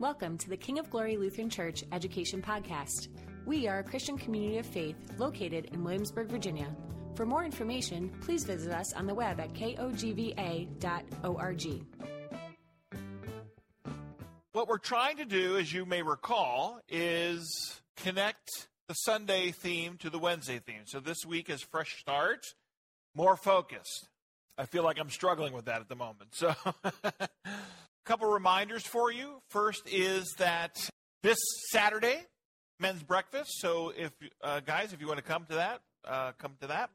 Welcome to the King of Glory Lutheran Church Education Podcast. We are a Christian community of faith located in Williamsburg, Virginia. For more information, please visit us on the web at kogva.org. What we're trying to do, as you may recall, is connect the Sunday theme to the Wednesday theme. So this week is fresh start, more focused. I feel like I'm struggling with that at the moment. So, a couple reminders for you. First is that this Saturday, men's breakfast. So, if uh, guys, if you want to come to that, uh, come to that.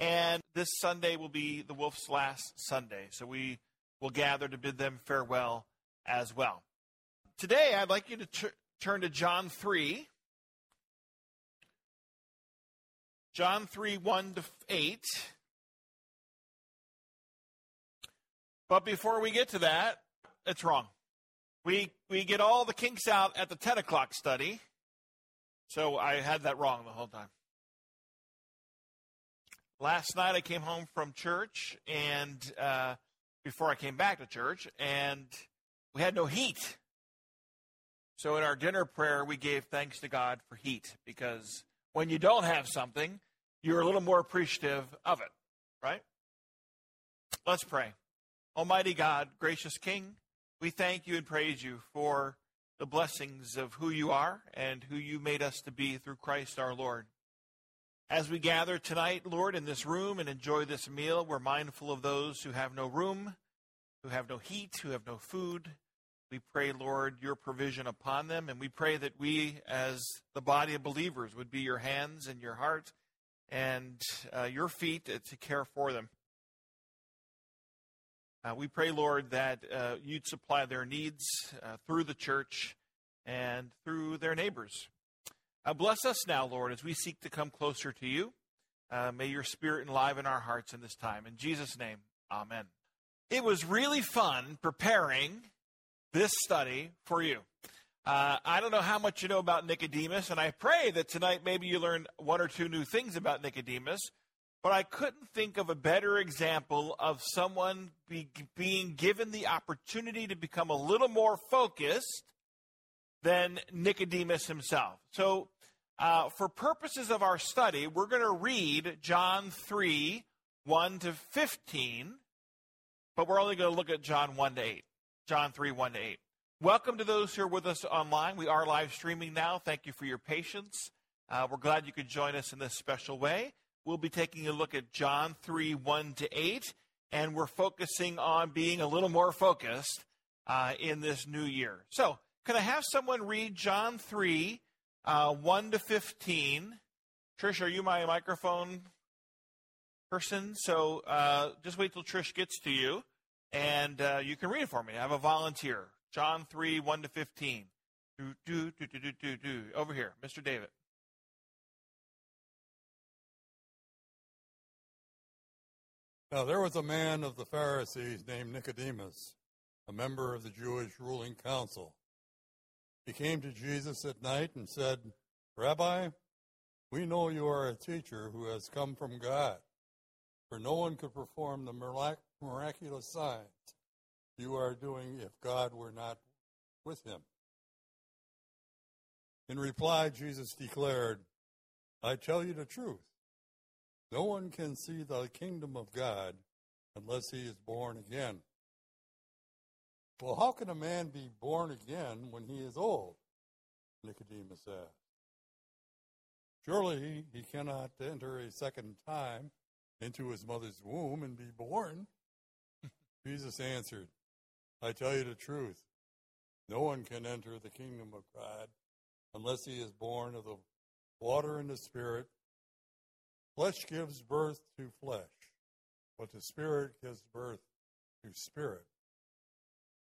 And this Sunday will be the Wolf's last Sunday. So we will gather to bid them farewell as well. Today, I'd like you to turn to John 3. John 3, 1 to 8. But before we get to that, it's wrong. We, we get all the kinks out at the 10 o'clock study. So I had that wrong the whole time. Last night I came home from church, and uh, before I came back to church, and we had no heat. So in our dinner prayer, we gave thanks to God for heat because when you don't have something, you're a little more appreciative of it, right? Let's pray. Almighty God, gracious King, we thank you and praise you for the blessings of who you are and who you made us to be through Christ our Lord. As we gather tonight, Lord, in this room and enjoy this meal, we're mindful of those who have no room, who have no heat, who have no food. We pray, Lord, your provision upon them, and we pray that we, as the body of believers, would be your hands and your heart and uh, your feet to care for them. Uh, we pray, Lord, that uh, you'd supply their needs uh, through the church and through their neighbors. Uh, bless us now, Lord, as we seek to come closer to you. Uh, may your spirit enliven our hearts in this time. In Jesus' name, amen. It was really fun preparing this study for you. Uh, I don't know how much you know about Nicodemus, and I pray that tonight maybe you learn one or two new things about Nicodemus. But I couldn't think of a better example of someone be, being given the opportunity to become a little more focused than Nicodemus himself. So, uh, for purposes of our study, we're going to read John 3 1 to 15, but we're only going to look at John 1 to 8. John 3 1 to 8. Welcome to those who are with us online. We are live streaming now. Thank you for your patience. Uh, we're glad you could join us in this special way. We'll be taking a look at John 3 1 to 8, and we're focusing on being a little more focused uh, in this new year. So, can I have someone read John 3, uh, 1 to 15? Trish, are you my microphone person? So uh, just wait till Trish gets to you, and uh, you can read it for me. I have a volunteer. John 3, 1 to 15. Do, do, do, do, do, do, do. Over here, Mr. David. Now there was a man of the Pharisees named Nicodemus, a member of the Jewish ruling council. He came to Jesus at night and said, Rabbi, we know you are a teacher who has come from God, for no one could perform the miraculous signs you are doing if God were not with him. In reply, Jesus declared, I tell you the truth. No one can see the kingdom of God unless he is born again. Well, how can a man be born again when he is old? Nicodemus asked. Surely he cannot enter a second time into his mother's womb and be born. Jesus answered, I tell you the truth. No one can enter the kingdom of God unless he is born of the water and the Spirit. Flesh gives birth to flesh, but the Spirit gives birth to spirit.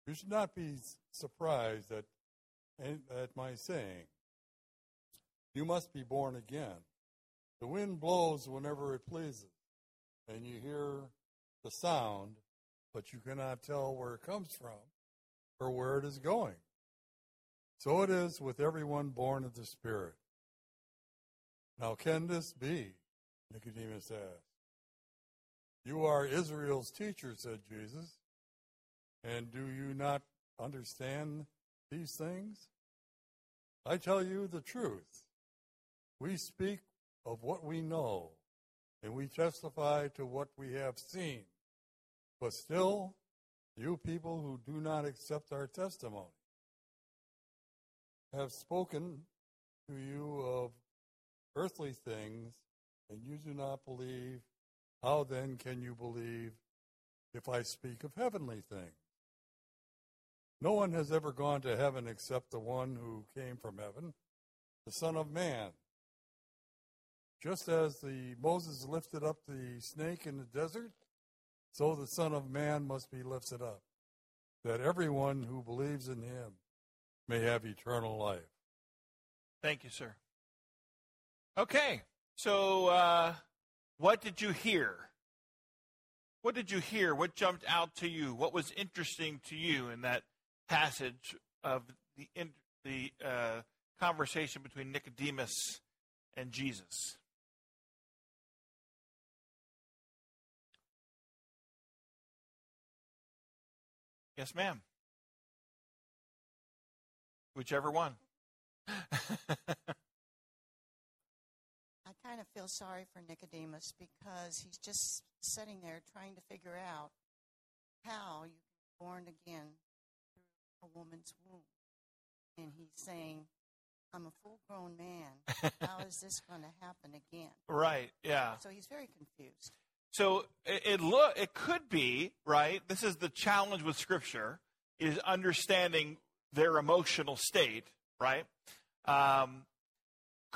You should not be surprised at, at my saying, You must be born again. The wind blows whenever it pleases, and you hear the sound, but you cannot tell where it comes from or where it is going. So it is with everyone born of the Spirit. Now, can this be? Nicodemus asked. You are Israel's teacher, said Jesus. And do you not understand these things? I tell you the truth. We speak of what we know, and we testify to what we have seen. But still, you people who do not accept our testimony have spoken to you of earthly things, and you do not believe. How then can you believe if I speak of heavenly things? No one has ever gone to heaven except the one who came from heaven, the Son of Man. Just as the Moses lifted up the snake in the desert, so the Son of Man must be lifted up, that everyone who believes in him may have eternal life. Thank you, sir. Okay, so uh, what did you hear? What did you hear? What jumped out to you? What was interesting to you in that passage of the in, the uh, conversation between Nicodemus and Jesus? Yes, ma'am. Whichever one. I kind of feel sorry for Nicodemus because he's just sitting there trying to figure out how you can be born again through a woman's womb. And he's saying, I'm a full grown man. How is this going to happen again? Right, yeah. So he's very confused. So it, it look it could be right. This is the challenge with Scripture is understanding their emotional state, right? Um,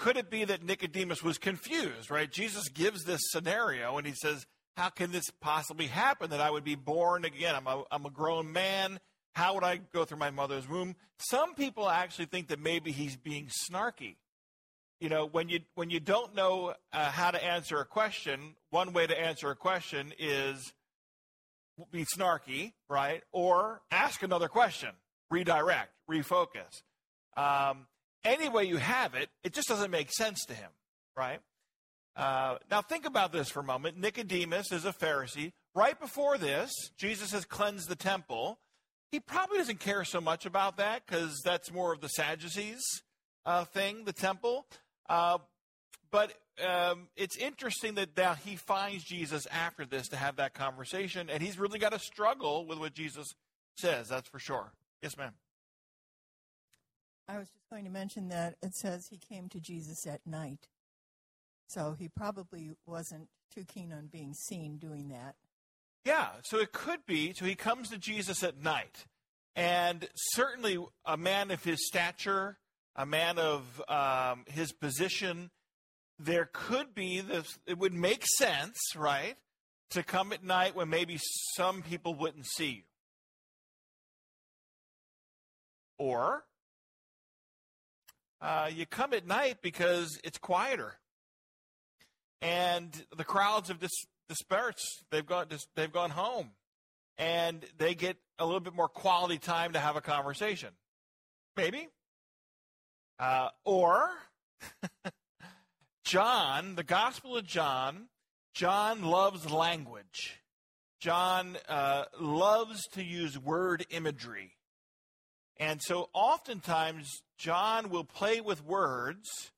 could it be that Nicodemus was confused, right? Jesus gives this scenario and he says, How can this possibly happen that I would be born again? I'm a, I'm a grown man. How would I go through my mother's womb? Some people actually think that maybe he's being snarky. You know, when you when you don't know uh, how to answer a question, one way to answer a question is be snarky, right? Or ask another question, redirect, refocus. Um, any way you have it, it just doesn't make sense to him, right? Uh, now, think about this for a moment. Nicodemus is a Pharisee. Right before this, Jesus has cleansed the temple. He probably doesn't care so much about that because that's more of the Sadducees uh, thing, the temple. Uh, but um, it's interesting that now he finds Jesus after this to have that conversation, and he's really got to struggle with what Jesus says, that's for sure. Yes, ma'am. I was just going to mention that it says he came to Jesus at night. So he probably wasn't too keen on being seen doing that. Yeah, so it could be. So he comes to Jesus at night. And certainly a man of his stature, a man of um, his position, there could be this, it would make sense, right, to come at night when maybe some people wouldn't see you. Or uh, you come at night because it's quieter, and the crowds have dis- dispersed. They've gone. Dis- they've gone home, and they get a little bit more quality time to have a conversation. Maybe. Uh, or John, the Gospel of John, John loves language. John uh, loves to use word imagery. And so oftentimes, John will play with words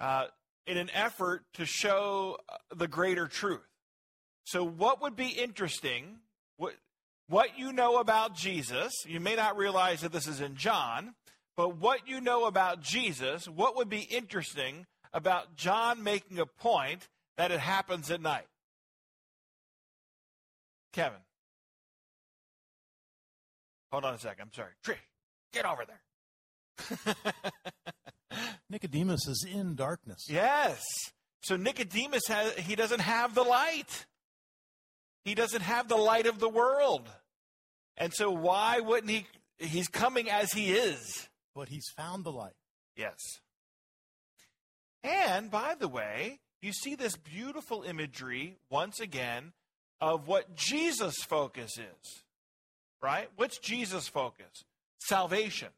uh, in an effort to show uh, the greater truth. So, what would be interesting, what, what you know about Jesus, you may not realize that this is in John, but what you know about Jesus, what would be interesting about John making a point that it happens at night? Kevin. Hold on a second. I'm sorry. Trish. Get over there. Nicodemus is in darkness. Yes. So Nicodemus has he doesn't have the light. He doesn't have the light of the world. And so why wouldn't he he's coming as he is. But he's found the light. Yes. And by the way, you see this beautiful imagery once again of what Jesus' focus is. Right? What's Jesus' focus? Salvation.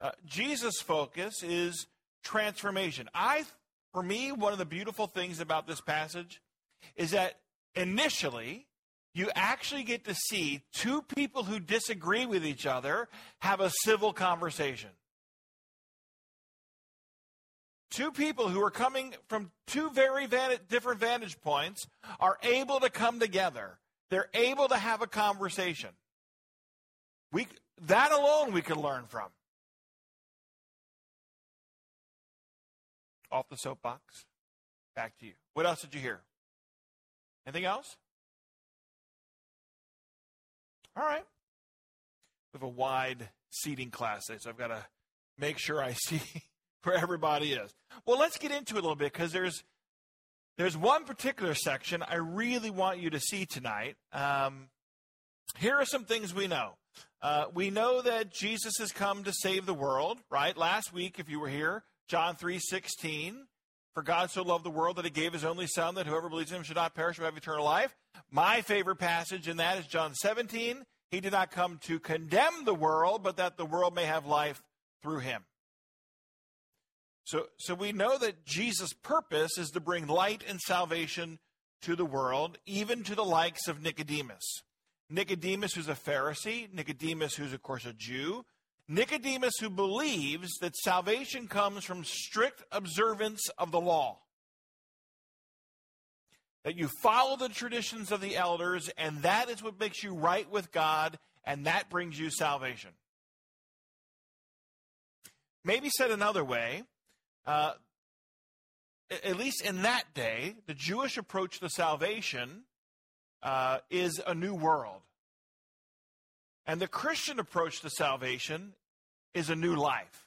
Uh, Jesus' focus is transformation. I, for me, one of the beautiful things about this passage is that initially you actually get to see two people who disagree with each other have a civil conversation. Two people who are coming from two very van- different vantage points are able to come together. They're able to have a conversation. We, that alone we can learn from. Off the soapbox. Back to you. What else did you hear? Anything else? All right. We have a wide seating class today, so I've got to make sure I see where everybody is. Well, let's get into it a little bit because there's there's one particular section I really want you to see tonight. Um, here are some things we know. Uh, we know that Jesus has come to save the world, right? Last week, if you were here, John three sixteen. For God so loved the world that he gave his only Son, that whoever believes in him should not perish but have eternal life. My favorite passage in that is John 17. He did not come to condemn the world, but that the world may have life through him. So, so we know that Jesus' purpose is to bring light and salvation to the world, even to the likes of Nicodemus. Nicodemus, who's a Pharisee, Nicodemus, who's, of course, a Jew, Nicodemus, who believes that salvation comes from strict observance of the law. That you follow the traditions of the elders, and that is what makes you right with God, and that brings you salvation. Maybe said another way, uh, at least in that day, the Jewish approach to salvation uh, is a new world. And the Christian approach to salvation is a new life.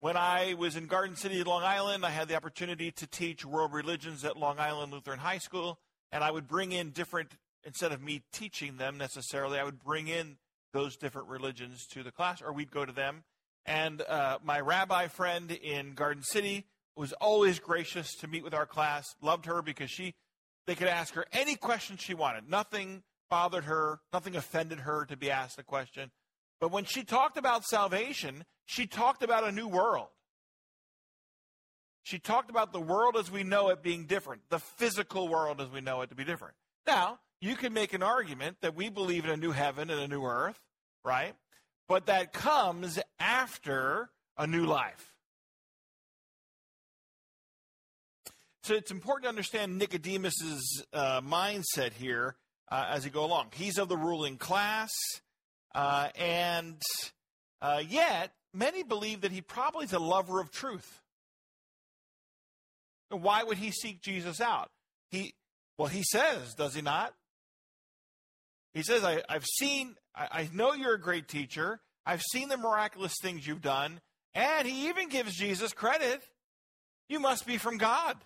When I was in Garden City, Long Island, I had the opportunity to teach world religions at Long Island Lutheran High School, and I would bring in different, instead of me teaching them necessarily, I would bring in those different religions to the class, or we'd go to them. And uh, my rabbi friend in Garden City was always gracious to meet with our class, loved her because she, they could ask her any question she wanted. Nothing bothered her, nothing offended her to be asked a question. But when she talked about salvation, she talked about a new world. She talked about the world as we know it being different, the physical world as we know it to be different. Now, you can make an argument that we believe in a new heaven and a new earth, right? But that comes after a new life. So it's important to understand Nicodemus's uh, mindset here uh, as he go along. He's of the ruling class, uh, and uh, yet many believe that he probably is a lover of truth. Why would he seek Jesus out? He, well, he says, does he not? He says, I, have seen, I, I know you're a great teacher. I've seen the miraculous things you've done. And he even gives Jesus credit. You must be from God.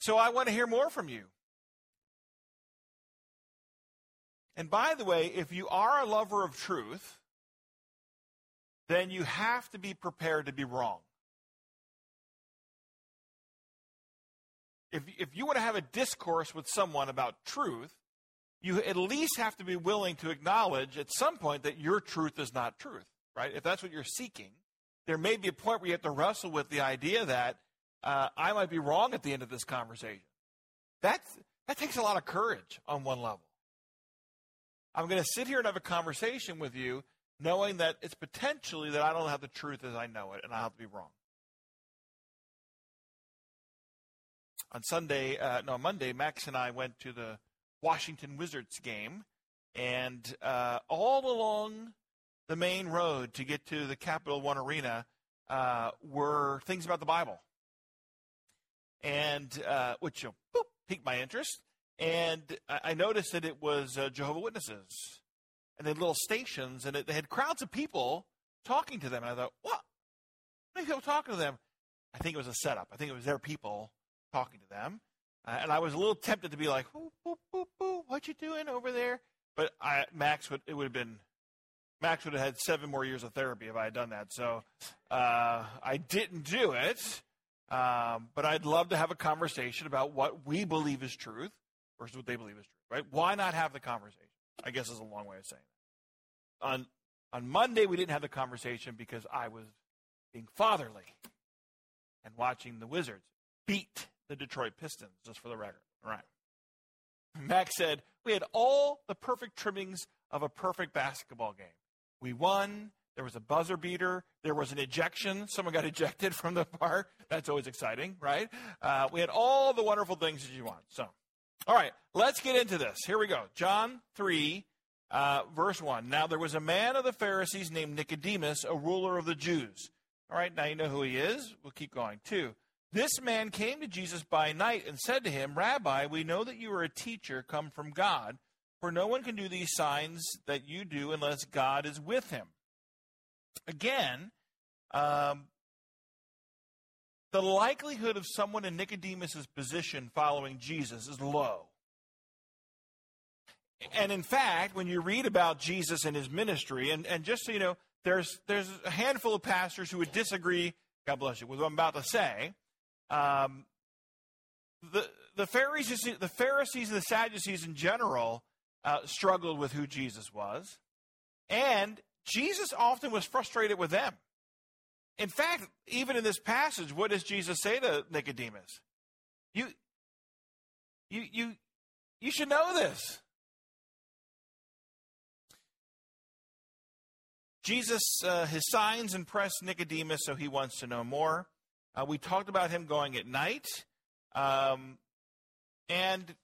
So I want to hear more from you. And by the way, if you are a lover of truth, then you have to be prepared to be wrong. If, if you want to have a discourse with someone about truth, you at least have to be willing to acknowledge at some point that your truth is not truth, right? If that's what you're seeking, there may be a point where you have to wrestle with the idea that uh, I might be wrong at the end of this conversation. That's, that takes a lot of courage on one level. I'm going to sit here and have a conversation with you knowing that it's potentially that I don't have the truth as I know it and I have to be wrong. On Sunday, uh, no, Monday, Max and I went to the Washington Wizards game, and uh, all along the main road to get to the Capital One Arena uh, were things about the Bible and uh, which you know, boop, piqued my interest. And I, noticed that it was uh, Jehovah Witnesses, and they had little stations, and it, they had crowds of people talking to them. And I thought, what? How many people talking to them? I think it was a setup. I think it was their people talking to them. Uh, and I was a little tempted to be like, "Ooh, ooh, ooh, ooh, what you doing over there?" But I, Max would it would have been Max would have had seven more years of therapy if I had done that. So uh, I didn't do it. Um, but I'd love to have a conversation about what we believe is truth versus what they believe is truth, right? Why not have the conversation? I guess is a long way of saying that. On, on Monday, we didn't have the conversation because I was being fatherly and watching the Wizards beat the Detroit Pistons, just for the record. All right. Max said, We had all the perfect trimmings of a perfect basketball game. We won. There was a buzzer beater. There was an ejection. Someone got ejected from the bar. That's always exciting, right? Uh, we had all the wonderful things that you want. So, all right, let's get into this. Here we go. John 3, uh, verse 1. Now there was a man of the Pharisees named Nicodemus, a ruler of the Jews. All right, now you know who he is. We'll keep going, too. This man came to Jesus by night and said to him, Rabbi, we know that you are a teacher come from God, for no one can do these signs that you do unless God is with him. Again, um, the likelihood of someone in Nicodemus' position following Jesus is low. And in fact, when you read about Jesus and his ministry, and, and just so you know, there's, there's a handful of pastors who would disagree, God bless you, with what I'm about to say. Um, the, the, Pharisees, the Pharisees and the Sadducees in general uh, struggled with who Jesus was. And Jesus often was frustrated with them. In fact, even in this passage, what does Jesus say to Nicodemus? You, you, you, you should know this. Jesus, uh, his signs impress Nicodemus, so he wants to know more. Uh, we talked about him going at night, um, and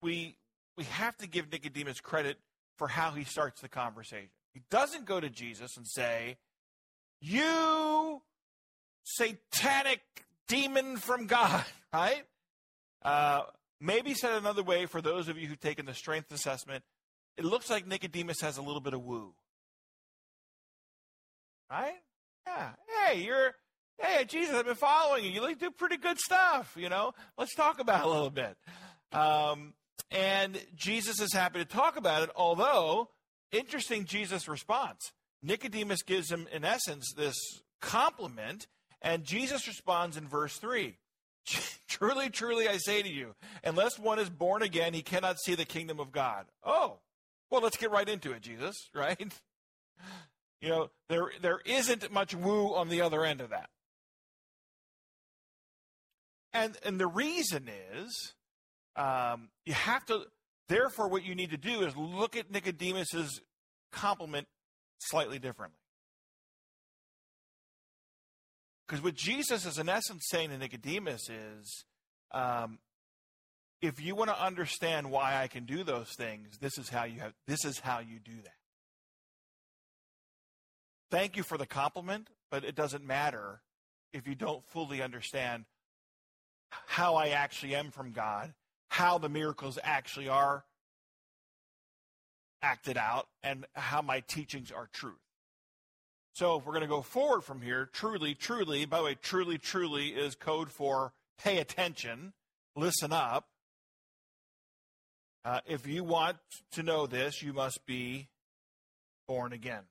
we we have to give Nicodemus credit for how he starts the conversation. He doesn't go to Jesus and say, "You satanic demon from God," right? Uh, maybe said another way for those of you who've taken the strength assessment, it looks like Nicodemus has a little bit of woo. Right? Yeah. Hey, you're hey Jesus, I've been following you. You do pretty good stuff. You know, let's talk about a little bit. Um, and Jesus is happy to talk about it. Although, interesting, Jesus' response. Nicodemus gives him, in essence, this compliment, and Jesus responds in verse three. truly, truly, I say to you, unless one is born again, he cannot see the kingdom of God. Oh, well, let's get right into it, Jesus. Right? You know, there there isn't much woo on the other end of that. And and the reason is um, you have to therefore what you need to do is look at Nicodemus's compliment slightly differently. Because what Jesus is in essence saying to Nicodemus is, um, if you want to understand why I can do those things, this is how you have this is how you do that. Thank you for the compliment, but it doesn't matter if you don't fully understand how I actually am from God, how the miracles actually are acted out, and how my teachings are truth. So if we're going to go forward from here, truly, truly, by the way, truly, truly is code for pay attention, listen up. Uh, if you want to know this, you must be born again.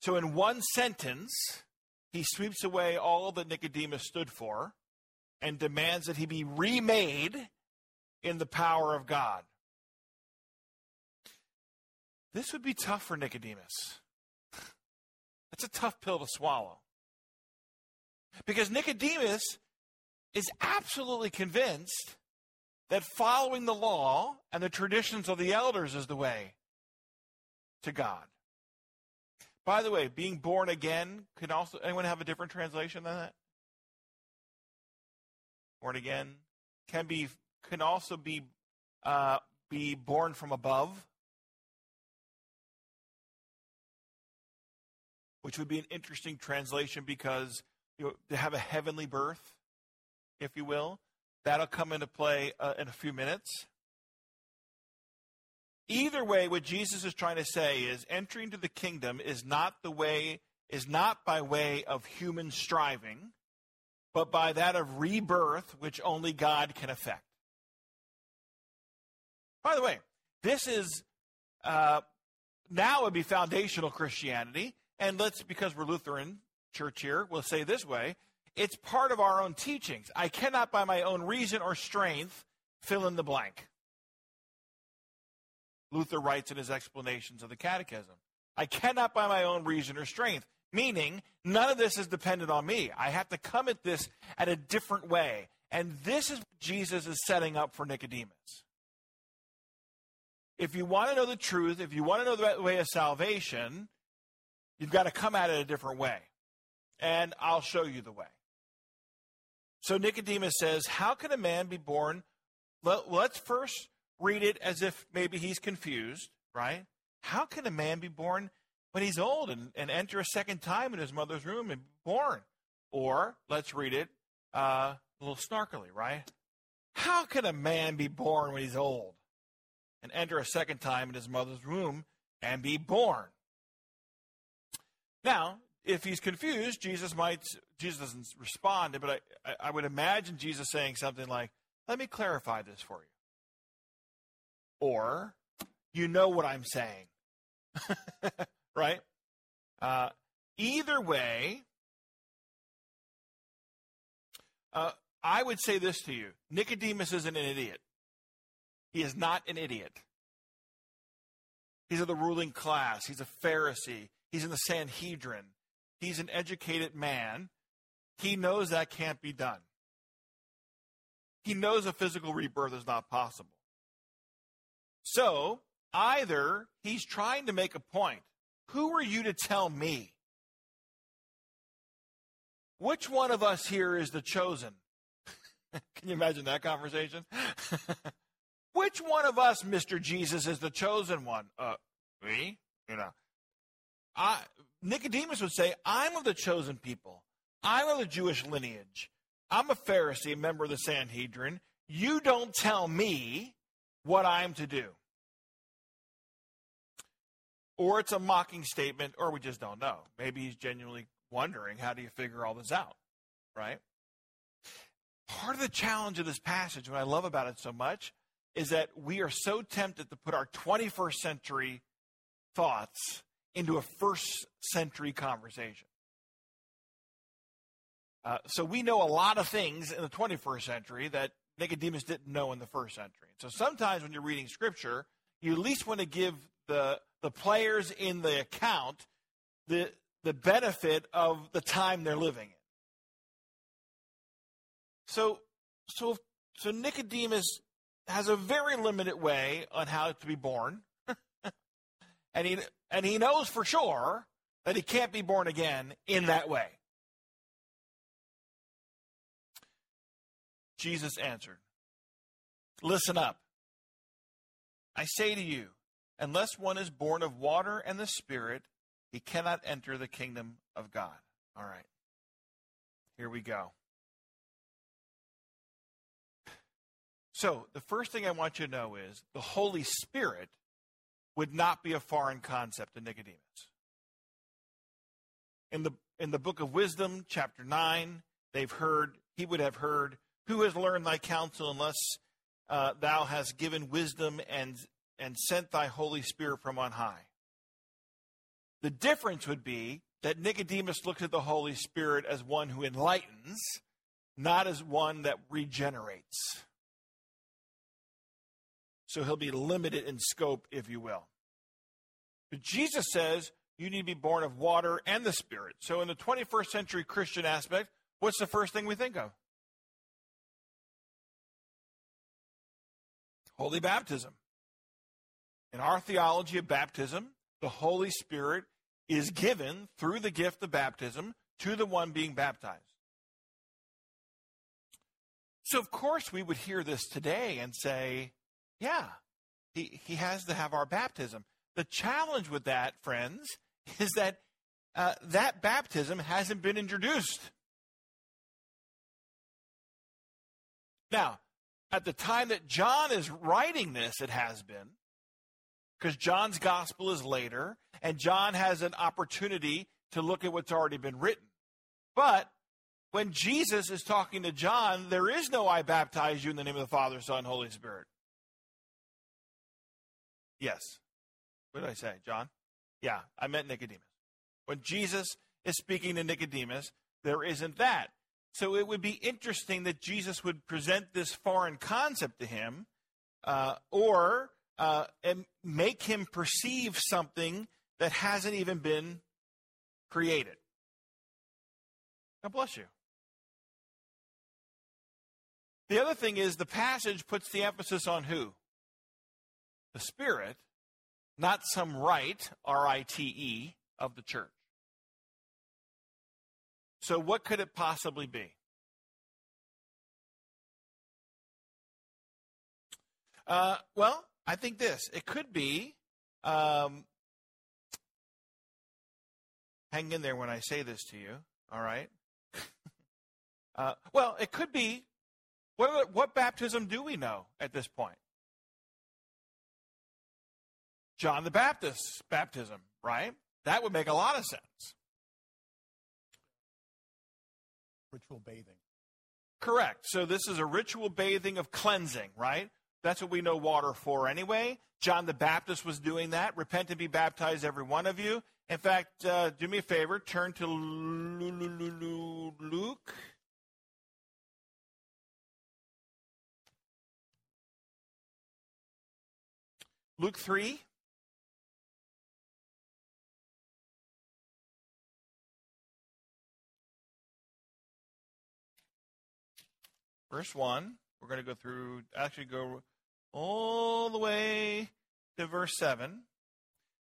So, in one sentence, he sweeps away all that Nicodemus stood for and demands that he be remade in the power of God. This would be tough for Nicodemus. That's a tough pill to swallow. Because Nicodemus is absolutely convinced that following the law and the traditions of the elders is the way to God. By the way, being born again can also anyone have a different translation than that? Born again can be can also be uh, be born from above, which would be an interesting translation because you know, to have a heavenly birth, if you will, that'll come into play uh, in a few minutes. Either way, what Jesus is trying to say is entering into the kingdom is not the way, is not by way of human striving, but by that of rebirth, which only God can effect. By the way, this is uh, now would be foundational Christianity, and let's because we're Lutheran church here, we'll say this way: it's part of our own teachings. I cannot, by my own reason or strength, fill in the blank. Luther writes in his explanations of the Catechism. I cannot by my own reason or strength, meaning none of this is dependent on me. I have to come at this at a different way. And this is what Jesus is setting up for Nicodemus. If you want to know the truth, if you want to know the way of salvation, you've got to come at it a different way. And I'll show you the way. So Nicodemus says, How can a man be born? Let's first read it as if maybe he's confused, right? How can a man be born when he's old and, and enter a second time in his mother's room and be born? Or let's read it uh, a little snarkily, right? How can a man be born when he's old and enter a second time in his mother's womb and be born? Now, if he's confused, Jesus might, Jesus doesn't respond, but I, I would imagine Jesus saying something like, Let me clarify this for you. Or, you know what I'm saying. right? Uh, either way, uh, I would say this to you Nicodemus isn't an idiot. He is not an idiot. He's of the ruling class. He's a Pharisee. He's in the Sanhedrin. He's an educated man. He knows that can't be done. He knows a physical rebirth is not possible. So, either he's trying to make a point. Who are you to tell me which one of us here is the chosen? Can you imagine that conversation? Which one of us, Mr. Jesus, is the chosen one? Uh, me? You know. I, Nicodemus would say, I'm of the chosen people. I'm of the Jewish lineage. I'm a Pharisee, a member of the Sanhedrin. You don't tell me what I'm to do. Or it's a mocking statement, or we just don't know. Maybe he's genuinely wondering how do you figure all this out, right? Part of the challenge of this passage, what I love about it so much, is that we are so tempted to put our 21st century thoughts into a first century conversation. Uh, so we know a lot of things in the 21st century that Nicodemus didn't know in the first century. So sometimes when you're reading scripture, you at least want to give the, the players in the account the, the benefit of the time they're living in. So, so, so Nicodemus has a very limited way on how to be born, and he and he knows for sure that he can't be born again in that way. Jesus answered, "Listen up. I say to you, unless one is born of water and the Spirit, he cannot enter the kingdom of God. All right. Here we go. So, the first thing I want you to know is the Holy Spirit would not be a foreign concept to Nicodemus. In the, in the book of Wisdom, chapter 9, they've heard, he would have heard, Who has learned thy counsel unless uh, thou hast given wisdom and, and sent thy Holy Spirit from on high? The difference would be that Nicodemus looks at the Holy Spirit as one who enlightens, not as one that regenerates. So he'll be limited in scope, if you will. But Jesus says you need to be born of water and the Spirit. So in the 21st century Christian aspect, what's the first thing we think of? Holy baptism. In our theology of baptism, the Holy Spirit is given through the gift of baptism to the one being baptized. So, of course, we would hear this today and say, yeah, he, he has to have our baptism. The challenge with that, friends, is that uh, that baptism hasn't been introduced. Now, at the time that John is writing this, it has been because John's gospel is later, and John has an opportunity to look at what's already been written. But when Jesus is talking to John, there is no I baptize you in the name of the Father, Son, Holy Spirit. Yes. What did I say, John? Yeah, I meant Nicodemus. When Jesus is speaking to Nicodemus, there isn't that. So it would be interesting that Jesus would present this foreign concept to him, uh, or uh, and make him perceive something that hasn't even been created. God bless you. The other thing is the passage puts the emphasis on who? The Spirit, not some rite, R I T E, of the church. So, what could it possibly be? Uh, well, I think this. It could be. Um, hang in there when I say this to you, all right? uh, well, it could be. What, what baptism do we know at this point? John the Baptist's baptism, right? That would make a lot of sense. Ritual bathing. Correct. So this is a ritual bathing of cleansing, right? That's what we know water for anyway. John the Baptist was doing that. Repent and be baptized, every one of you. In fact, uh, do me a favor, turn to Luke. Luke 3. Verse 1. We're going to go through, actually, go all the way to verse 7.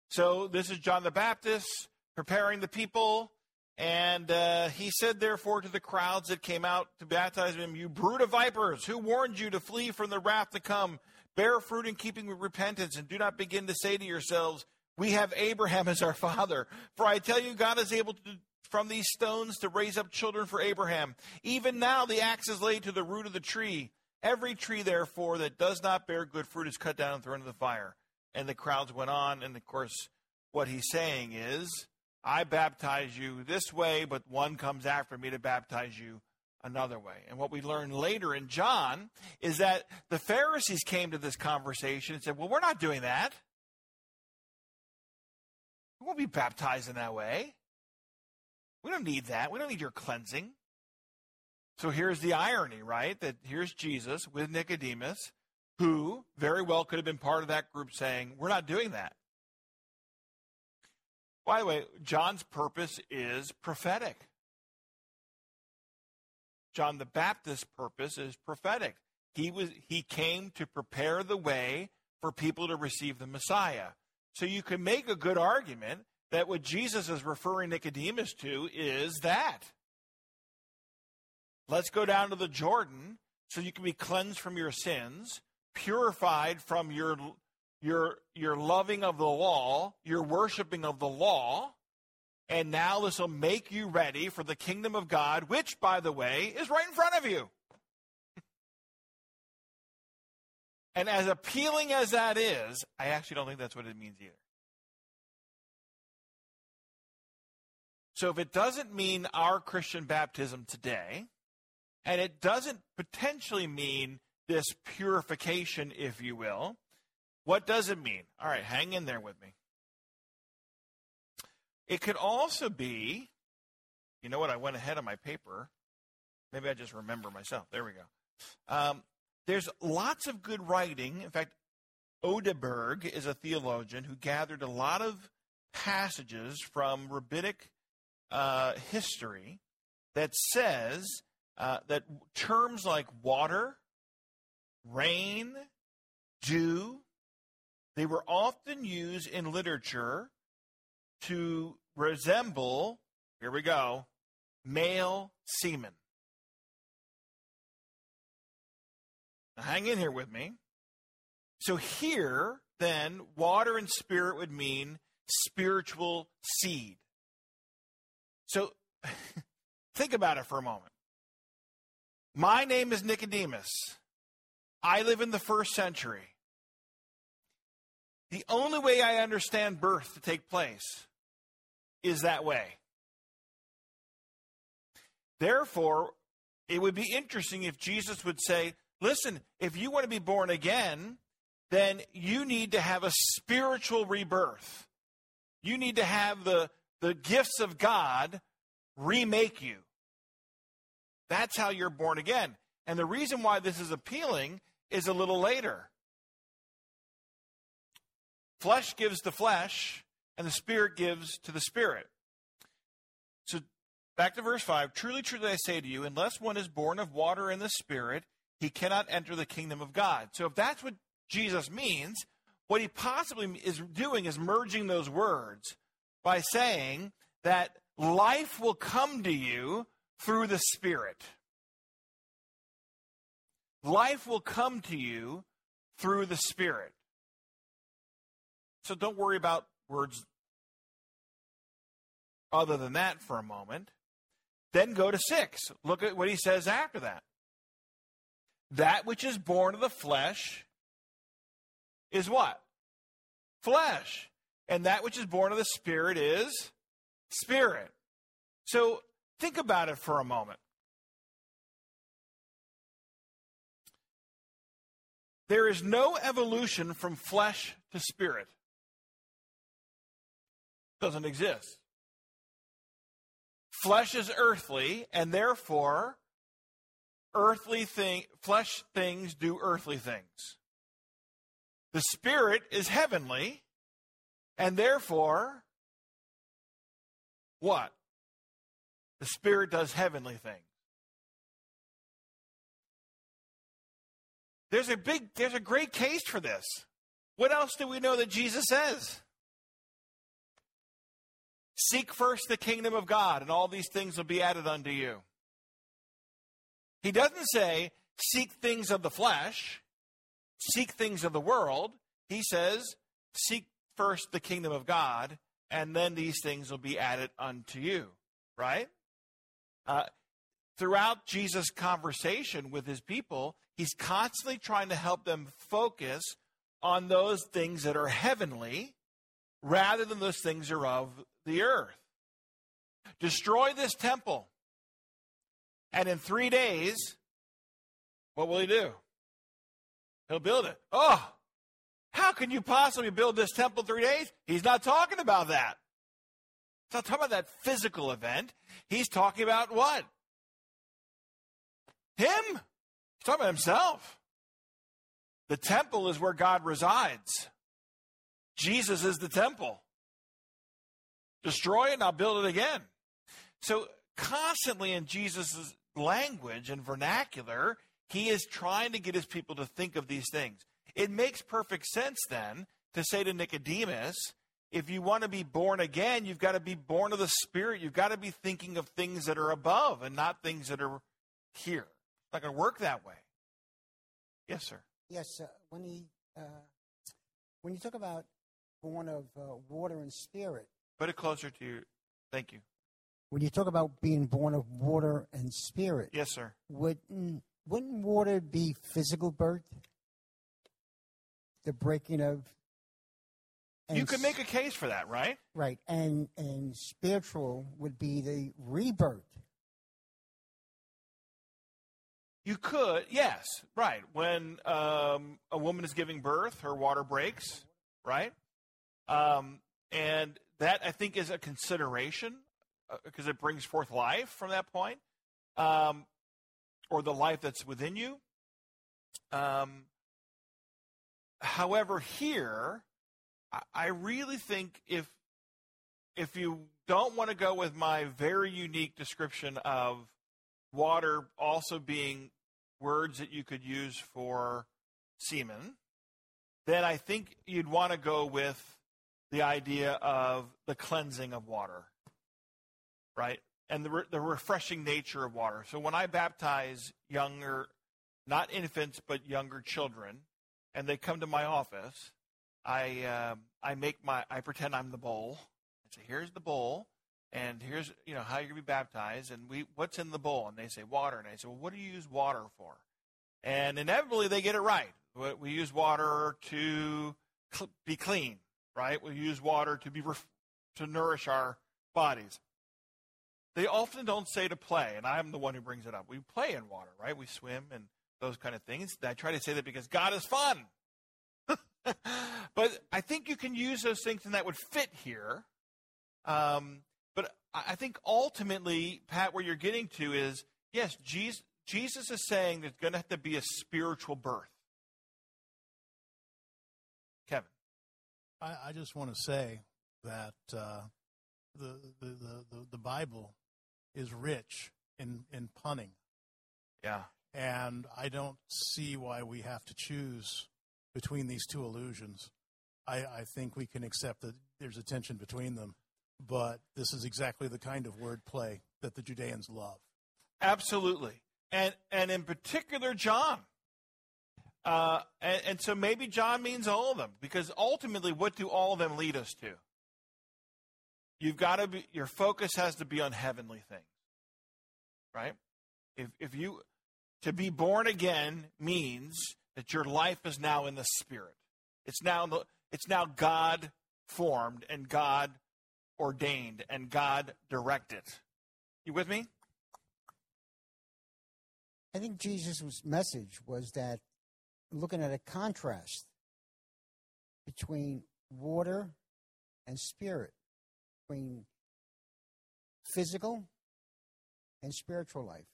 So this is John the Baptist preparing the people. And uh, he said, therefore, to the crowds that came out to baptize him, You brood of vipers, who warned you to flee from the wrath to come? Bear fruit in keeping with repentance, and do not begin to say to yourselves, We have Abraham as our father. For I tell you, God is able to, from these stones to raise up children for Abraham. Even now the axe is laid to the root of the tree. Every tree, therefore, that does not bear good fruit is cut down and thrown into the fire. And the crowds went on, and of course, what he's saying is, I baptize you this way, but one comes after me to baptize you another way. And what we learn later in John is that the Pharisees came to this conversation and said, Well, we're not doing that. We won't be baptized in that way. We don't need that. We don't need your cleansing. So here's the irony, right? That here's Jesus with Nicodemus, who very well could have been part of that group saying, We're not doing that. By the way, John's purpose is prophetic. John the Baptist's purpose is prophetic. He was he came to prepare the way for people to receive the Messiah. So you can make a good argument that what Jesus is referring Nicodemus to is that. Let's go down to the Jordan so you can be cleansed from your sins, purified from your your your loving of the law, your worshiping of the law, and now this will make you ready for the kingdom of God, which by the way is right in front of you. And as appealing as that is, I actually don't think that's what it means either. So if it doesn't mean our Christian baptism today, and it doesn't potentially mean this purification, if you will. What does it mean? All right, hang in there with me. It could also be, you know what? I went ahead of my paper. Maybe I just remember myself. There we go. Um, there's lots of good writing. In fact, Odeberg is a theologian who gathered a lot of passages from rabbinic uh, history that says uh, that terms like water, rain, dew, they were often used in literature to resemble, here we go, male semen. Now hang in here with me. So here, then, water and spirit would mean spiritual seed. So think about it for a moment. My name is Nicodemus. I live in the first century. The only way I understand birth to take place is that way. Therefore, it would be interesting if Jesus would say, listen, if you want to be born again, then you need to have a spiritual rebirth. You need to have the, the gifts of God remake you. That's how you're born again. And the reason why this is appealing is a little later. Flesh gives to flesh, and the Spirit gives to the Spirit. So back to verse 5 Truly, truly, I say to you, unless one is born of water and the Spirit, he cannot enter the kingdom of God. So if that's what Jesus means, what he possibly is doing is merging those words by saying that life will come to you through the Spirit. Life will come to you through the Spirit. So don't worry about words other than that for a moment. Then go to six. Look at what he says after that. That which is born of the flesh is what? Flesh. And that which is born of the Spirit is spirit. So think about it for a moment. There is no evolution from flesh to spirit. Doesn't exist. Flesh is earthly, and therefore, earthly thing, flesh things do earthly things. The spirit is heavenly, and therefore, what? The spirit does heavenly things. There's a big, there's a great case for this. What else do we know that Jesus says? Seek first the kingdom of God, and all these things will be added unto you. He doesn't say, seek things of the flesh, seek things of the world. He says, seek first the kingdom of God, and then these things will be added unto you. Right? Uh, throughout Jesus' conversation with his people, he's constantly trying to help them focus on those things that are heavenly rather than those things that are of the earth. Destroy this temple. And in three days, what will he do? He'll build it. Oh, how can you possibly build this temple three days? He's not talking about that. He's not talking about that physical event. He's talking about what? Him. He's talking about himself. The temple is where God resides. Jesus is the temple. Destroy it and I'll build it again. So, constantly in Jesus' language and vernacular, he is trying to get his people to think of these things. It makes perfect sense then to say to Nicodemus, if you want to be born again, you've got to be born of the Spirit. You've got to be thinking of things that are above and not things that are here. It's not going to work that way. Yes, sir. Yes, uh, when he uh, when you talk about born of uh, water and spirit, Put it closer to you. Thank you. when you talk about being born of water and spirit, Yes, sir. wouldn't wouldn't water be physical birth? The breaking of You could make a case for that, right? right, and and spiritual would be the rebirth. You could, yes, right. When um, a woman is giving birth, her water breaks, right? Um, and that I think is a consideration because it brings forth life from that point, um, or the life that's within you. Um, however, here, I, really think if if you don't want to go with my very unique description of water also being words that you could use for semen, then I think you'd want to go with the idea of the cleansing of water, right? And the, re- the refreshing nature of water. So when I baptize younger, not infants, but younger children, and they come to my office, I, um I make my, I pretend I'm the bowl. I say, here's the bowl and here's you know how you're gonna be baptized and we what's in the bowl? And they say water. And i say well what do you use water for? And inevitably they get it right. We use water to cl- be clean right? We use water to be ref- to nourish our bodies. They often don't say to play and i'm the one who brings it up. We play in water right? We swim and those kind of things i try to say that because god is fun but i think you can use those things and that would fit here um, but I think ultimately, Pat, where you're getting to is yes, Jesus, Jesus is saying there's going to have to be a spiritual birth. Kevin. I, I just want to say that uh, the, the, the, the, the Bible is rich in, in punning. Yeah. And I don't see why we have to choose between these two illusions. I, I think we can accept that there's a tension between them, but this is exactly the kind of wordplay that the Judeans love. Absolutely. And, and in particular, John. Uh, and, and so maybe John means all of them, because ultimately, what do all of them lead us to? You've got to be, your focus has to be on heavenly things, right? If, if you, to be born again means that your life is now in the Spirit. It's now, the, it's now God formed and God ordained and God directed. You with me? I think Jesus' message was that looking at a contrast between water and spirit, between physical and spiritual life.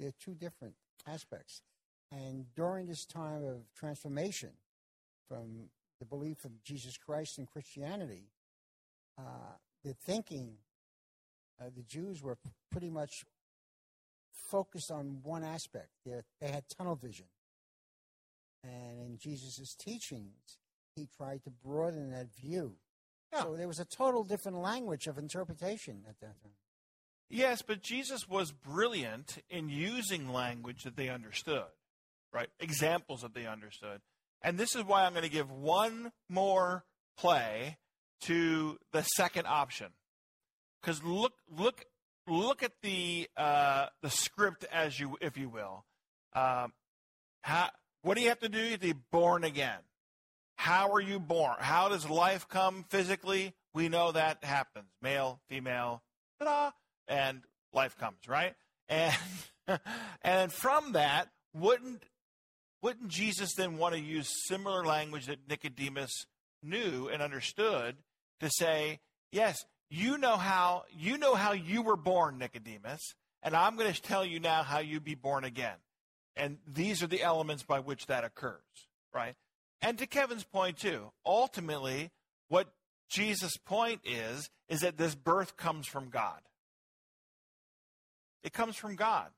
They're two different aspects. And during this time of transformation from the belief of Jesus Christ and Christianity, uh, the thinking, uh, the Jews were pretty much focused on one aspect. They, they had tunnel vision. And in Jesus' teachings, he tried to broaden that view. Yeah. So there was a total different language of interpretation at that time. Yes, but Jesus was brilliant in using language that they understood, right? Examples that they understood. And this is why I'm going to give one more play to the second option. Because look, look, look at the uh, the script as you, if you will. Um, how, what do you have to do? You have to be born again. How are you born? How does life come physically? We know that happens. Male, female, ta-da, and life comes, right? And and from that, wouldn't wouldn't Jesus then want to use similar language that Nicodemus knew and understood to say, yes, you know how you know how you were born, Nicodemus, and I'm going to tell you now how you be born again. And these are the elements by which that occurs, right? And to Kevin's point too, ultimately what Jesus' point is is that this birth comes from God. It comes from God.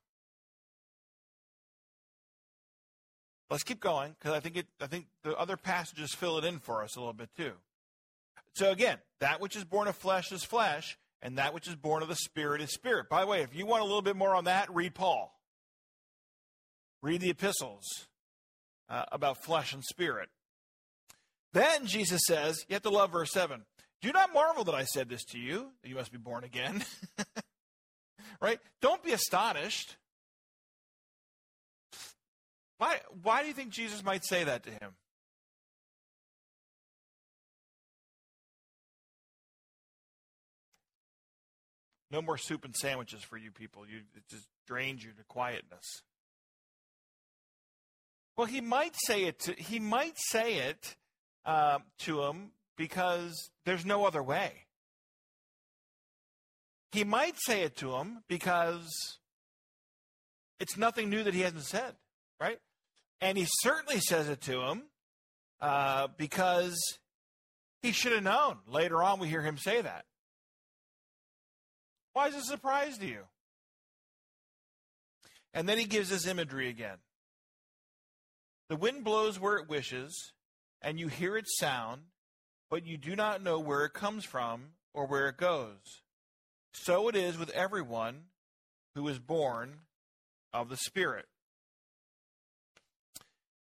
Let's keep going because I think it, I think the other passages fill it in for us a little bit too. So again, that which is born of flesh is flesh, and that which is born of the spirit is spirit. By the way, if you want a little bit more on that, read Paul. Read the epistles uh, about flesh and spirit. Then Jesus says, you have to love verse 7. Do not marvel that I said this to you, you must be born again. right? Don't be astonished. Why, why do you think Jesus might say that to him? No more soup and sandwiches for you people. You, it just drains you to quietness. Well, he might say it. To, he might say it uh, to him because there's no other way. He might say it to him because it's nothing new that he hasn't said, right? And he certainly says it to him uh, because he should have known. Later on, we hear him say that. Why is it a surprise to you? And then he gives us imagery again. The wind blows where it wishes, and you hear its sound, but you do not know where it comes from or where it goes. So it is with everyone who is born of the Spirit.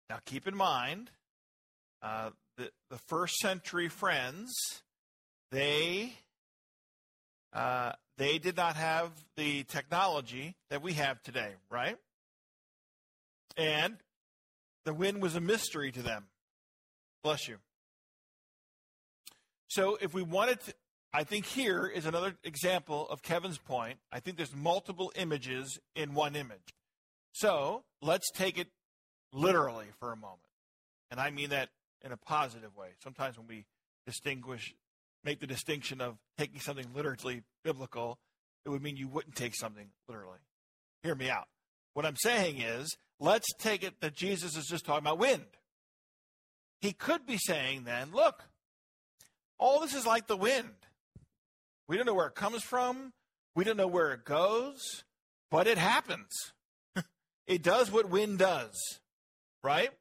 Now, keep in mind, uh, the, the first century friends, they uh, they did not have the technology that we have today, right? And the wind was a mystery to them. Bless you. So, if we wanted to, I think here is another example of Kevin's point. I think there's multiple images in one image. So, let's take it literally for a moment. And I mean that in a positive way. Sometimes when we distinguish, make the distinction of taking something literally biblical, it would mean you wouldn't take something literally. Hear me out. What I'm saying is, let's take it that Jesus is just talking about wind. He could be saying then, look, all this is like the wind. We don't know where it comes from, we don't know where it goes, but it happens. it does what wind does, right?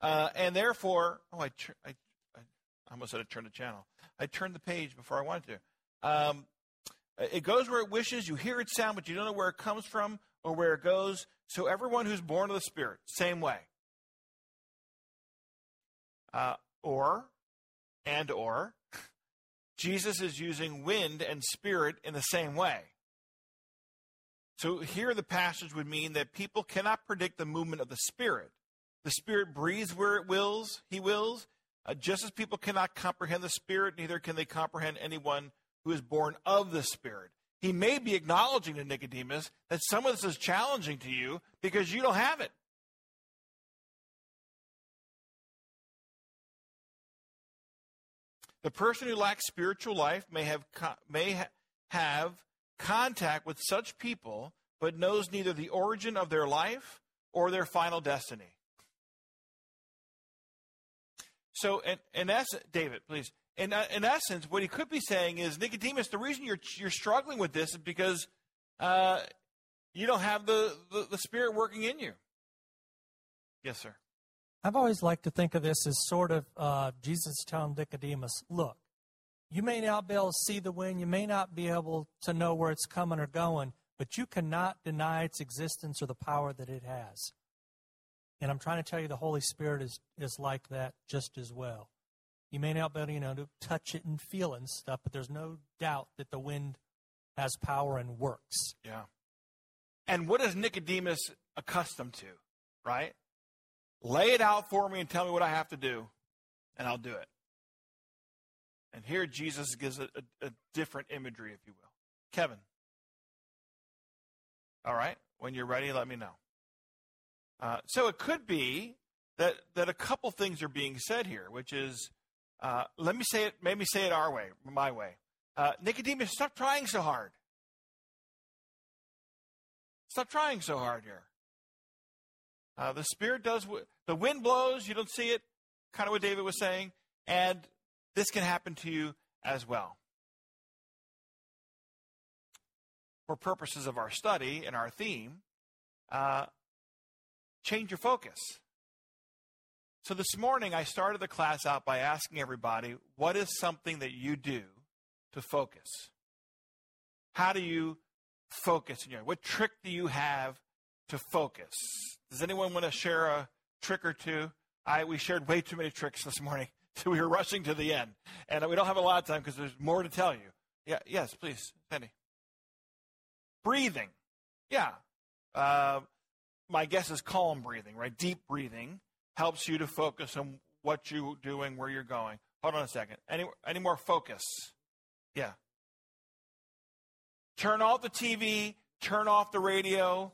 Uh, and therefore, oh, I, I, I almost said I turned the channel. I turned the page before I wanted to. Um, it goes where it wishes. You hear its sound, but you don't know where it comes from or where it goes. So everyone who's born of the Spirit, same way. Uh, or, and or, Jesus is using wind and spirit in the same way. So here the passage would mean that people cannot predict the movement of the Spirit. The Spirit breathes where it wills, He wills. Uh, just as people cannot comprehend the Spirit, neither can they comprehend anyone who is born of the Spirit. He may be acknowledging to Nicodemus that some of this is challenging to you because you don't have it. The person who lacks spiritual life may have may ha- have contact with such people, but knows neither the origin of their life or their final destiny. So, in, in essence, David, please. In, uh, in essence, what he could be saying is, Nicodemus, the reason you're you're struggling with this is because uh, you don't have the, the, the Spirit working in you. Yes, sir. I've always liked to think of this as sort of uh, Jesus telling Nicodemus, look, you may not be able to see the wind, you may not be able to know where it's coming or going, but you cannot deny its existence or the power that it has. And I'm trying to tell you the Holy Spirit is, is like that just as well. You may not be able, you know, to touch it and feel it and stuff, but there's no doubt that the wind has power and works. Yeah. And what is Nicodemus accustomed to, right? Lay it out for me and tell me what I have to do, and I'll do it. And here Jesus gives a, a, a different imagery, if you will. Kevin. All right. When you're ready, let me know. Uh, so it could be that that a couple things are being said here, which is, uh, let me say it. let me say it our way, my way. Uh, Nicodemus, stop trying so hard. Stop trying so hard here. Uh, the Spirit does. The wind blows. You don't see it. Kind of what David was saying, and this can happen to you as well. For purposes of our study and our theme, uh, change your focus. So this morning, I started the class out by asking everybody, what is something that you do to focus? How do you focus in your What trick do you have to focus? Does anyone want to share a trick or two? I we shared way too many tricks this morning, so we were rushing to the end, and we don't have a lot of time because there's more to tell you. Yeah, yes, please, Penny. Breathing, yeah. Uh, my guess is calm breathing, right? Deep breathing helps you to focus on what you're doing, where you're going. Hold on a second. Any any more focus? Yeah. Turn off the TV. Turn off the radio,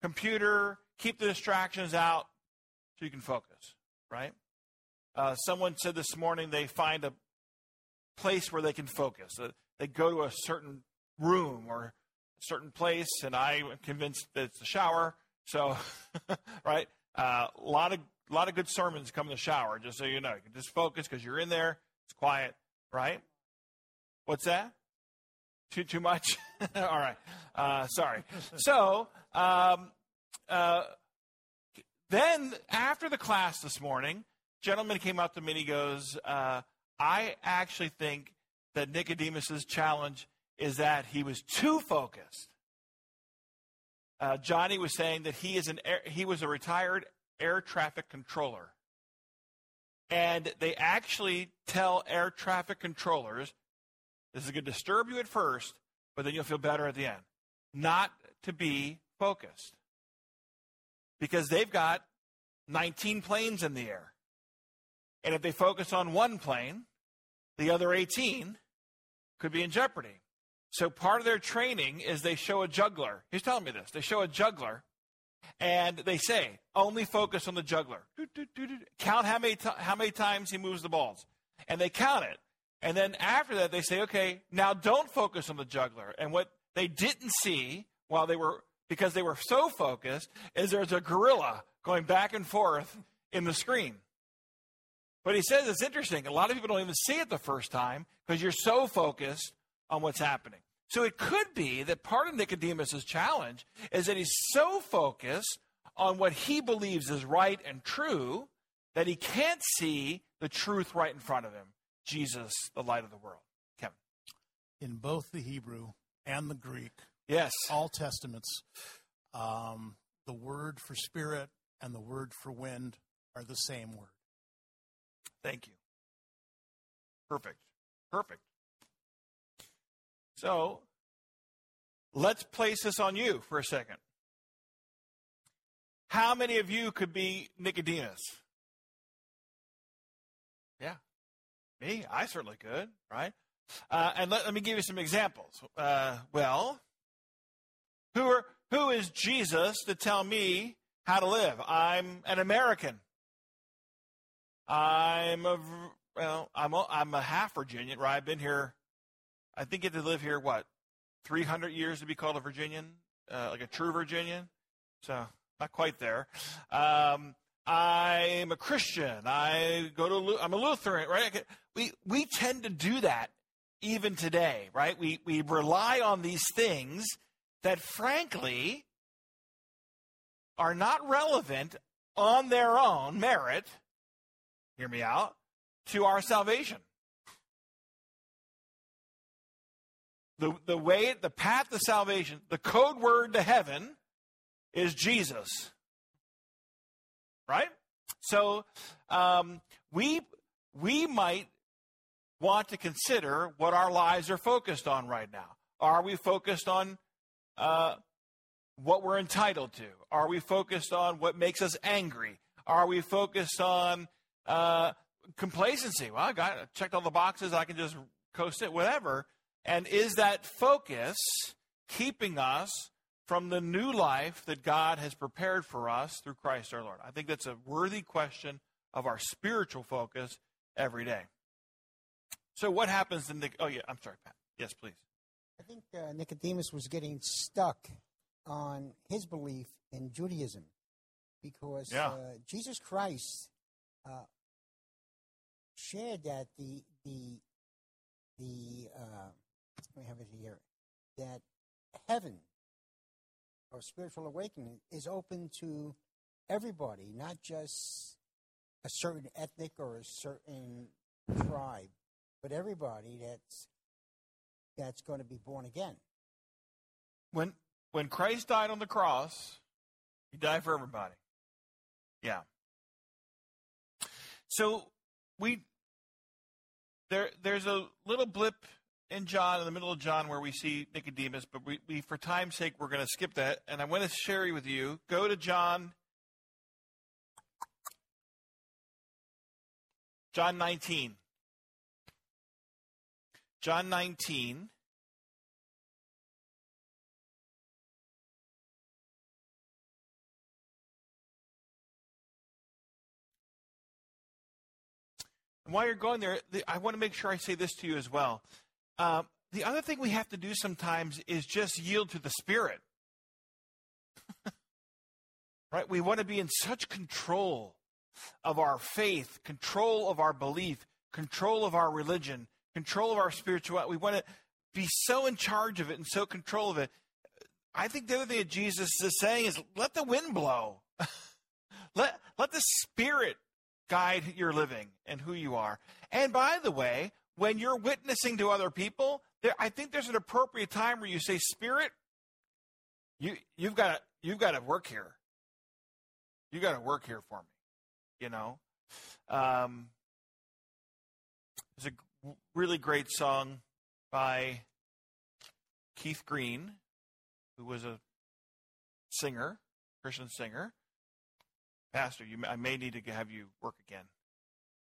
computer. Keep the distractions out so you can focus. Right. Uh, someone said this morning they find a place where they can focus. Uh, they go to a certain room or a certain place, and I'm convinced that it's the shower so, right, a uh, lot of a lot of good sermons come in the shower. Just so you know, you can just focus because you're in there. It's quiet, right? What's that? Too too much? All right. Uh, sorry. So, um, uh, then after the class this morning, gentleman came up to me and he goes, uh, "I actually think that Nicodemus's challenge is that he was too focused." uh, Johnny was saying that he is an air, he was a retired air traffic controller, and they actually tell air traffic controllers, "This is going to disturb you at first, but then you'll feel better at the end." Not to be focused, because they've got 19 planes in the air, and if they focus on one plane, the other 18 could be in jeopardy. So part of their training is they show a juggler. He's telling me this. They show a juggler, and they say, only focus on the juggler. Count how many, t- how many times he moves the balls. And they count it. And then after that, they say, okay, now don't focus on the juggler. And what they didn't see while they were, because they were so focused, is there's a gorilla going back and forth in the screen. But he says it's interesting. A lot of people don't even see it the first time because you're so focused on what's happening. So it could be that part of Nicodemus' challenge is that he's so focused on what he believes is right and true that he can't see the truth right in front of him Jesus, the light of the world. Kevin. In both the Hebrew and the Greek, Yes. all testaments, um, the word for spirit and the word for wind are the same word. Thank you. Perfect. Perfect. So let's place this on you for a second. How many of you could be Nicodemus? Yeah. Me? I certainly could, right? Uh, and let, let me give you some examples. Uh, well, who, are, who is Jesus to tell me how to live? I'm an American. I'm a well, I'm a, I'm a half Virginian, right? I've been here. I think you have to live here what, 300 years to be called a Virginian, uh, like a true Virginian. So not quite there. Um, I'm a Christian. I go to I'm a Lutheran, right? We we tend to do that even today, right? We we rely on these things that frankly are not relevant on their own merit. Hear me out to our salvation. The, the way, the path to salvation, the code word to heaven is Jesus. Right? So um, we, we might want to consider what our lives are focused on right now. Are we focused on uh, what we're entitled to? Are we focused on what makes us angry? Are we focused on uh, complacency. Well, I got checked all the boxes. I can just coast it, whatever. And is that focus keeping us from the new life that God has prepared for us through Christ our Lord? I think that's a worthy question of our spiritual focus every day. So, what happens in the? Oh, yeah. I'm sorry, Pat. Yes, please. I think uh, Nicodemus was getting stuck on his belief in Judaism because Yeah. uh, Jesus Christ uh, shared that the the the uh, let me have it here that heaven or spiritual awakening is open to everybody, not just a certain ethnic or a certain tribe, but everybody that's that's going to be born again. When when Christ died on the cross, he died for everybody. Yeah. So we there there's a little blip in John in the middle of John where we see Nicodemus, but we, we for time's sake we're going to skip that, and I want to share with you. Go to John. John 19. John 19. And while you're going there, the, I want to make sure I say this to you as well. Um, the other thing we have to do sometimes is just yield to the Spirit. right? We want to be in such control of our faith, control of our belief, control of our religion, control of our spirituality. We want to be so in charge of it and so control of it. I think the other thing that Jesus is saying is let the wind blow. let, let the Spirit guide your living and who you are. And by the way, when you're witnessing to other people, there, I think there's an appropriate time where you say, Spirit, you, you've got to, you've got to work here. You've got to work here for me. You know, um, there's a really great song by Keith Green, who was a singer, Christian singer. Pastor, you, I may need to have you work again.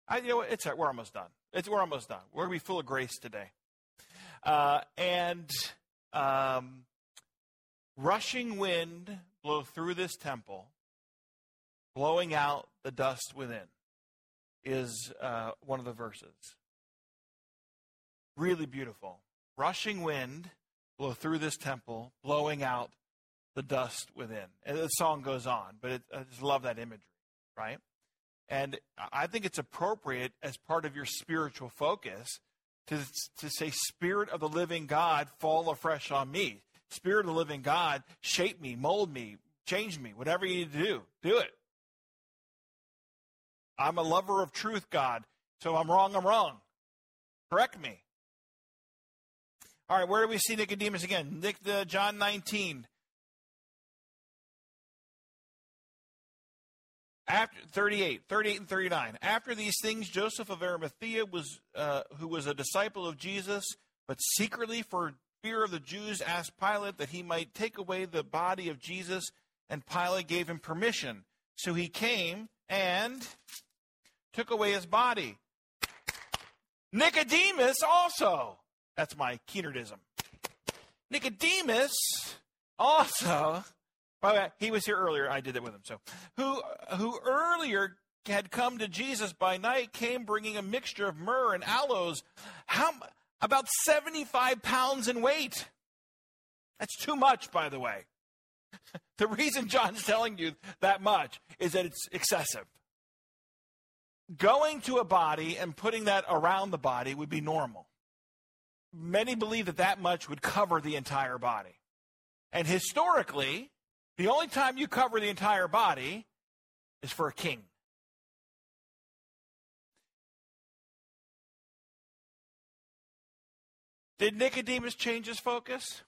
I, you know? It's we're almost done. It's we're almost done. We're gonna be full of grace today. Uh, and um, rushing wind blow through this temple, blowing out the dust within, is uh, one of the verses. Really beautiful. Rushing wind blow through this temple, blowing out the dust within. And the song goes on, but it, I just love that imagery, right? And I think it's appropriate as part of your spiritual focus to, to say, Spirit of the living God, fall afresh on me. Spirit of the living God, shape me, mold me, change me, whatever you need to do, do it. I'm a lover of truth, God. So I'm wrong, I'm wrong. Correct me. All right, where do we see Nicodemus again? Nick, the, John 19. After 38, 38 and 39. After these things, Joseph of Arimathea was, uh, who was a disciple of Jesus, but secretly for fear of the Jews, asked Pilate that he might take away the body of Jesus, and Pilate gave him permission. So he came and took away his body. Nicodemus also. That's my Keenerdism. Nicodemus also. By the way, he was here earlier. I did that with him. So, who who earlier had come to Jesus by night came bringing a mixture of myrrh and aloes. How about seventy five pounds in weight? That's too much, by the way. the reason John's telling you that much is that it's excessive going to a body and putting that around the body would be normal. Many believe that that much would cover the entire body. And historically, the only time you cover the entire body is for a king. Did Nicodemus change his focus?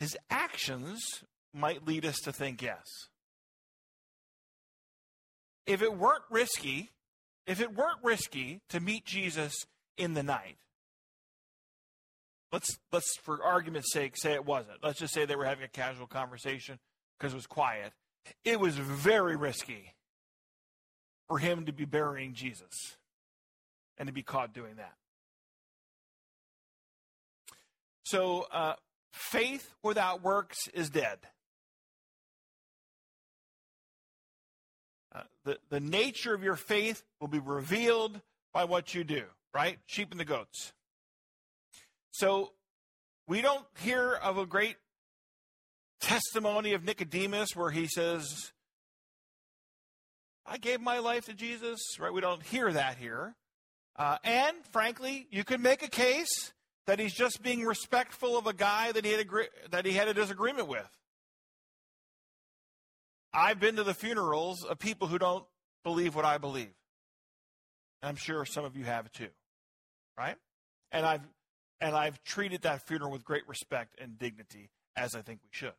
His actions might lead us to think yes if it weren't risky, if it weren't risky to meet Jesus in the night, let's let's for argument's sake say it wasn't. Let's just say they were having a casual conversation because it was quiet. It was very risky for him to be burying Jesus and to be caught doing that. So uh, faith without works is dead. Uh, the, the nature of your faith will be revealed by what you do, right? Sheep and the goats. So we don't hear of a great testimony of Nicodemus where he says, I gave my life to Jesus, right? We don't hear that here. Uh, and frankly, you could make a case that he's just being respectful of a guy that he had, that he had a disagreement with. I've been to the funerals of people who don't believe what I believe. I'm sure some of you have too. Right? And I've and I've treated that funeral with great respect and dignity as I think we should.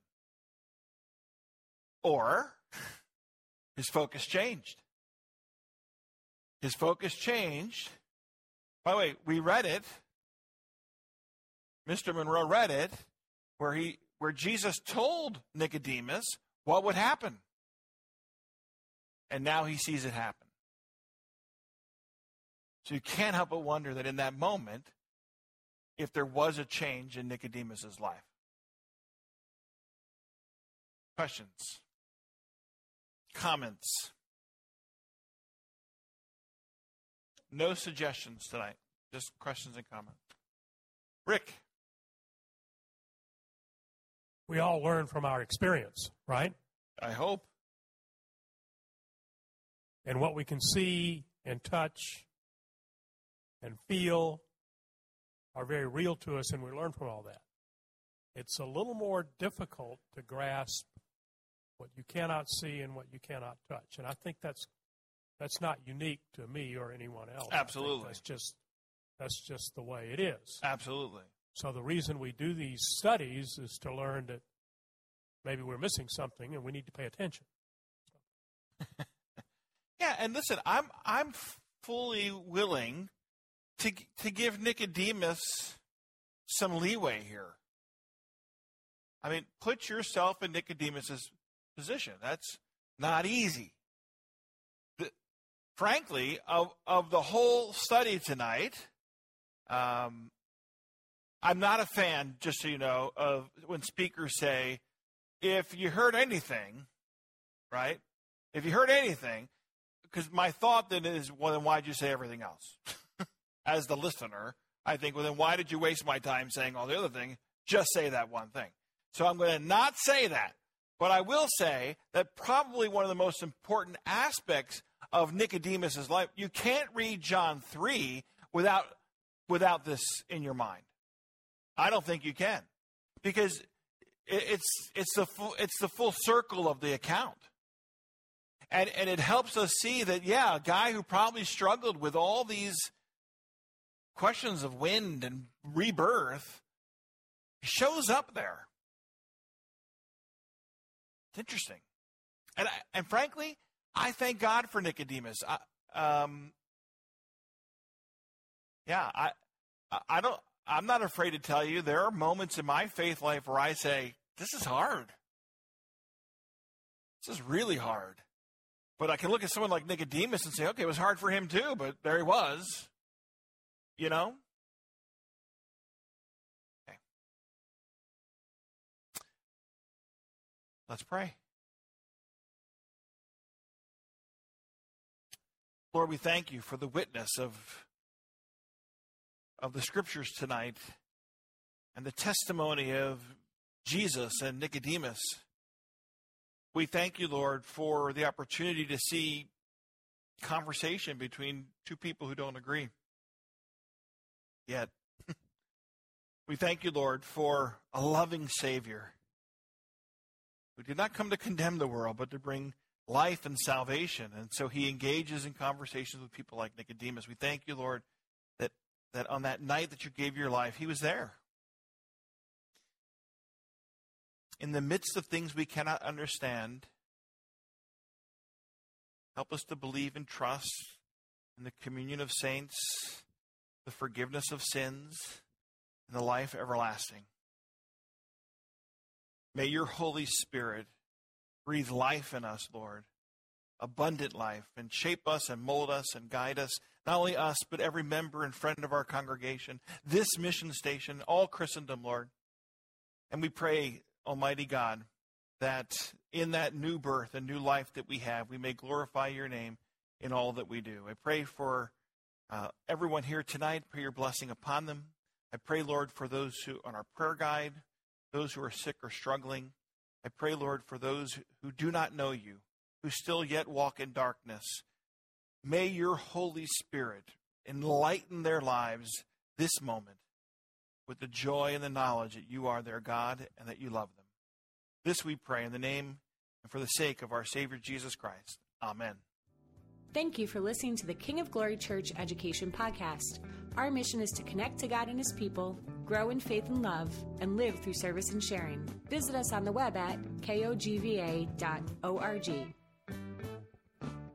Or his focus changed. His focus changed. By the way, we read it. Mr. Monroe read it where he where Jesus told Nicodemus what would happen. And now he sees it happen. So you can't help but wonder that in that moment, if there was a change in Nicodemus's life. Questions? Comments? No suggestions tonight, just questions and comments. Rick. we all learn from our experience, right? I hope. And what we can see and touch and feel are very real to us, and we learn from all that. It's a little more difficult to grasp what you cannot see and what you cannot touch, and I think that's that's not unique to me or anyone else. Absolutely, that's just that's just the way it is. Absolutely. So the reason we do these studies is to learn that maybe we're missing something and we need to pay attention. yeah, and listen, I'm I'm fully willing to to give Nicodemus some leeway here. I mean, put yourself in Nicodemus's position. That's not easy. The, frankly, of of the whole study tonight, um, I'm not a fan, just so you know, of when speakers say, if you heard anything, right? If you heard anything, because my thought then is, well, then why'd you say everything else? As the listener, I think, well, then why did you waste my time saying all the other thing? Just say that one thing. So I'm going to not say that. But I will say that probably one of the most important aspects of Nicodemus's life, you can't read John 3 without without this in your mind. I don't think you can, because it's it's the full, it's the full circle of the account. And and it helps us see that yeah, a guy who probably struggled with all these questions of wind and rebirth shows up there. It's interesting. And I, and frankly, I thank God for Nicodemus. I, um, yeah, I I don't I'm not afraid to tell you there are moments in my faith life where I say, this is hard. This is really hard. But I can look at someone like Nicodemus and say, okay, it was hard for him too, but there he was. You know? Okay. Let's pray. Lord, we thank you for the witness of, of the scriptures tonight and the testimony of Jesus and Nicodemus. We thank you, Lord, for the opportunity to see conversation between two people who don't agree. Yet, we thank you, Lord, for a loving Savior who did not come to condemn the world, but to bring life and salvation. And so he engages in conversations with people like Nicodemus. We thank you, Lord, that, that on that night that you gave your life, he was there. In the midst of things we cannot understand, help us to believe and trust in the communion of saints, the forgiveness of sins, and the life everlasting. May your Holy Spirit breathe life in us, Lord, abundant life, and shape us and mold us and guide us, not only us, but every member and friend of our congregation, this mission station, all Christendom, Lord. And we pray, Almighty God, that in that new birth and new life that we have, we may glorify your name in all that we do. I pray for uh, everyone here tonight, pray your blessing upon them. I pray, Lord, for those who on our prayer guide, those who are sick or struggling. I pray, Lord, for those who do not know you, who still yet walk in darkness. May your Holy Spirit enlighten their lives this moment with the joy and the knowledge that you are their God and that you love them. This we pray in the name and for the sake of our Savior Jesus Christ. Amen. Thank you for listening to the King of Glory Church Education Podcast. Our mission is to connect to God and His people, grow in faith and love, and live through service and sharing. Visit us on the web at kogva.org.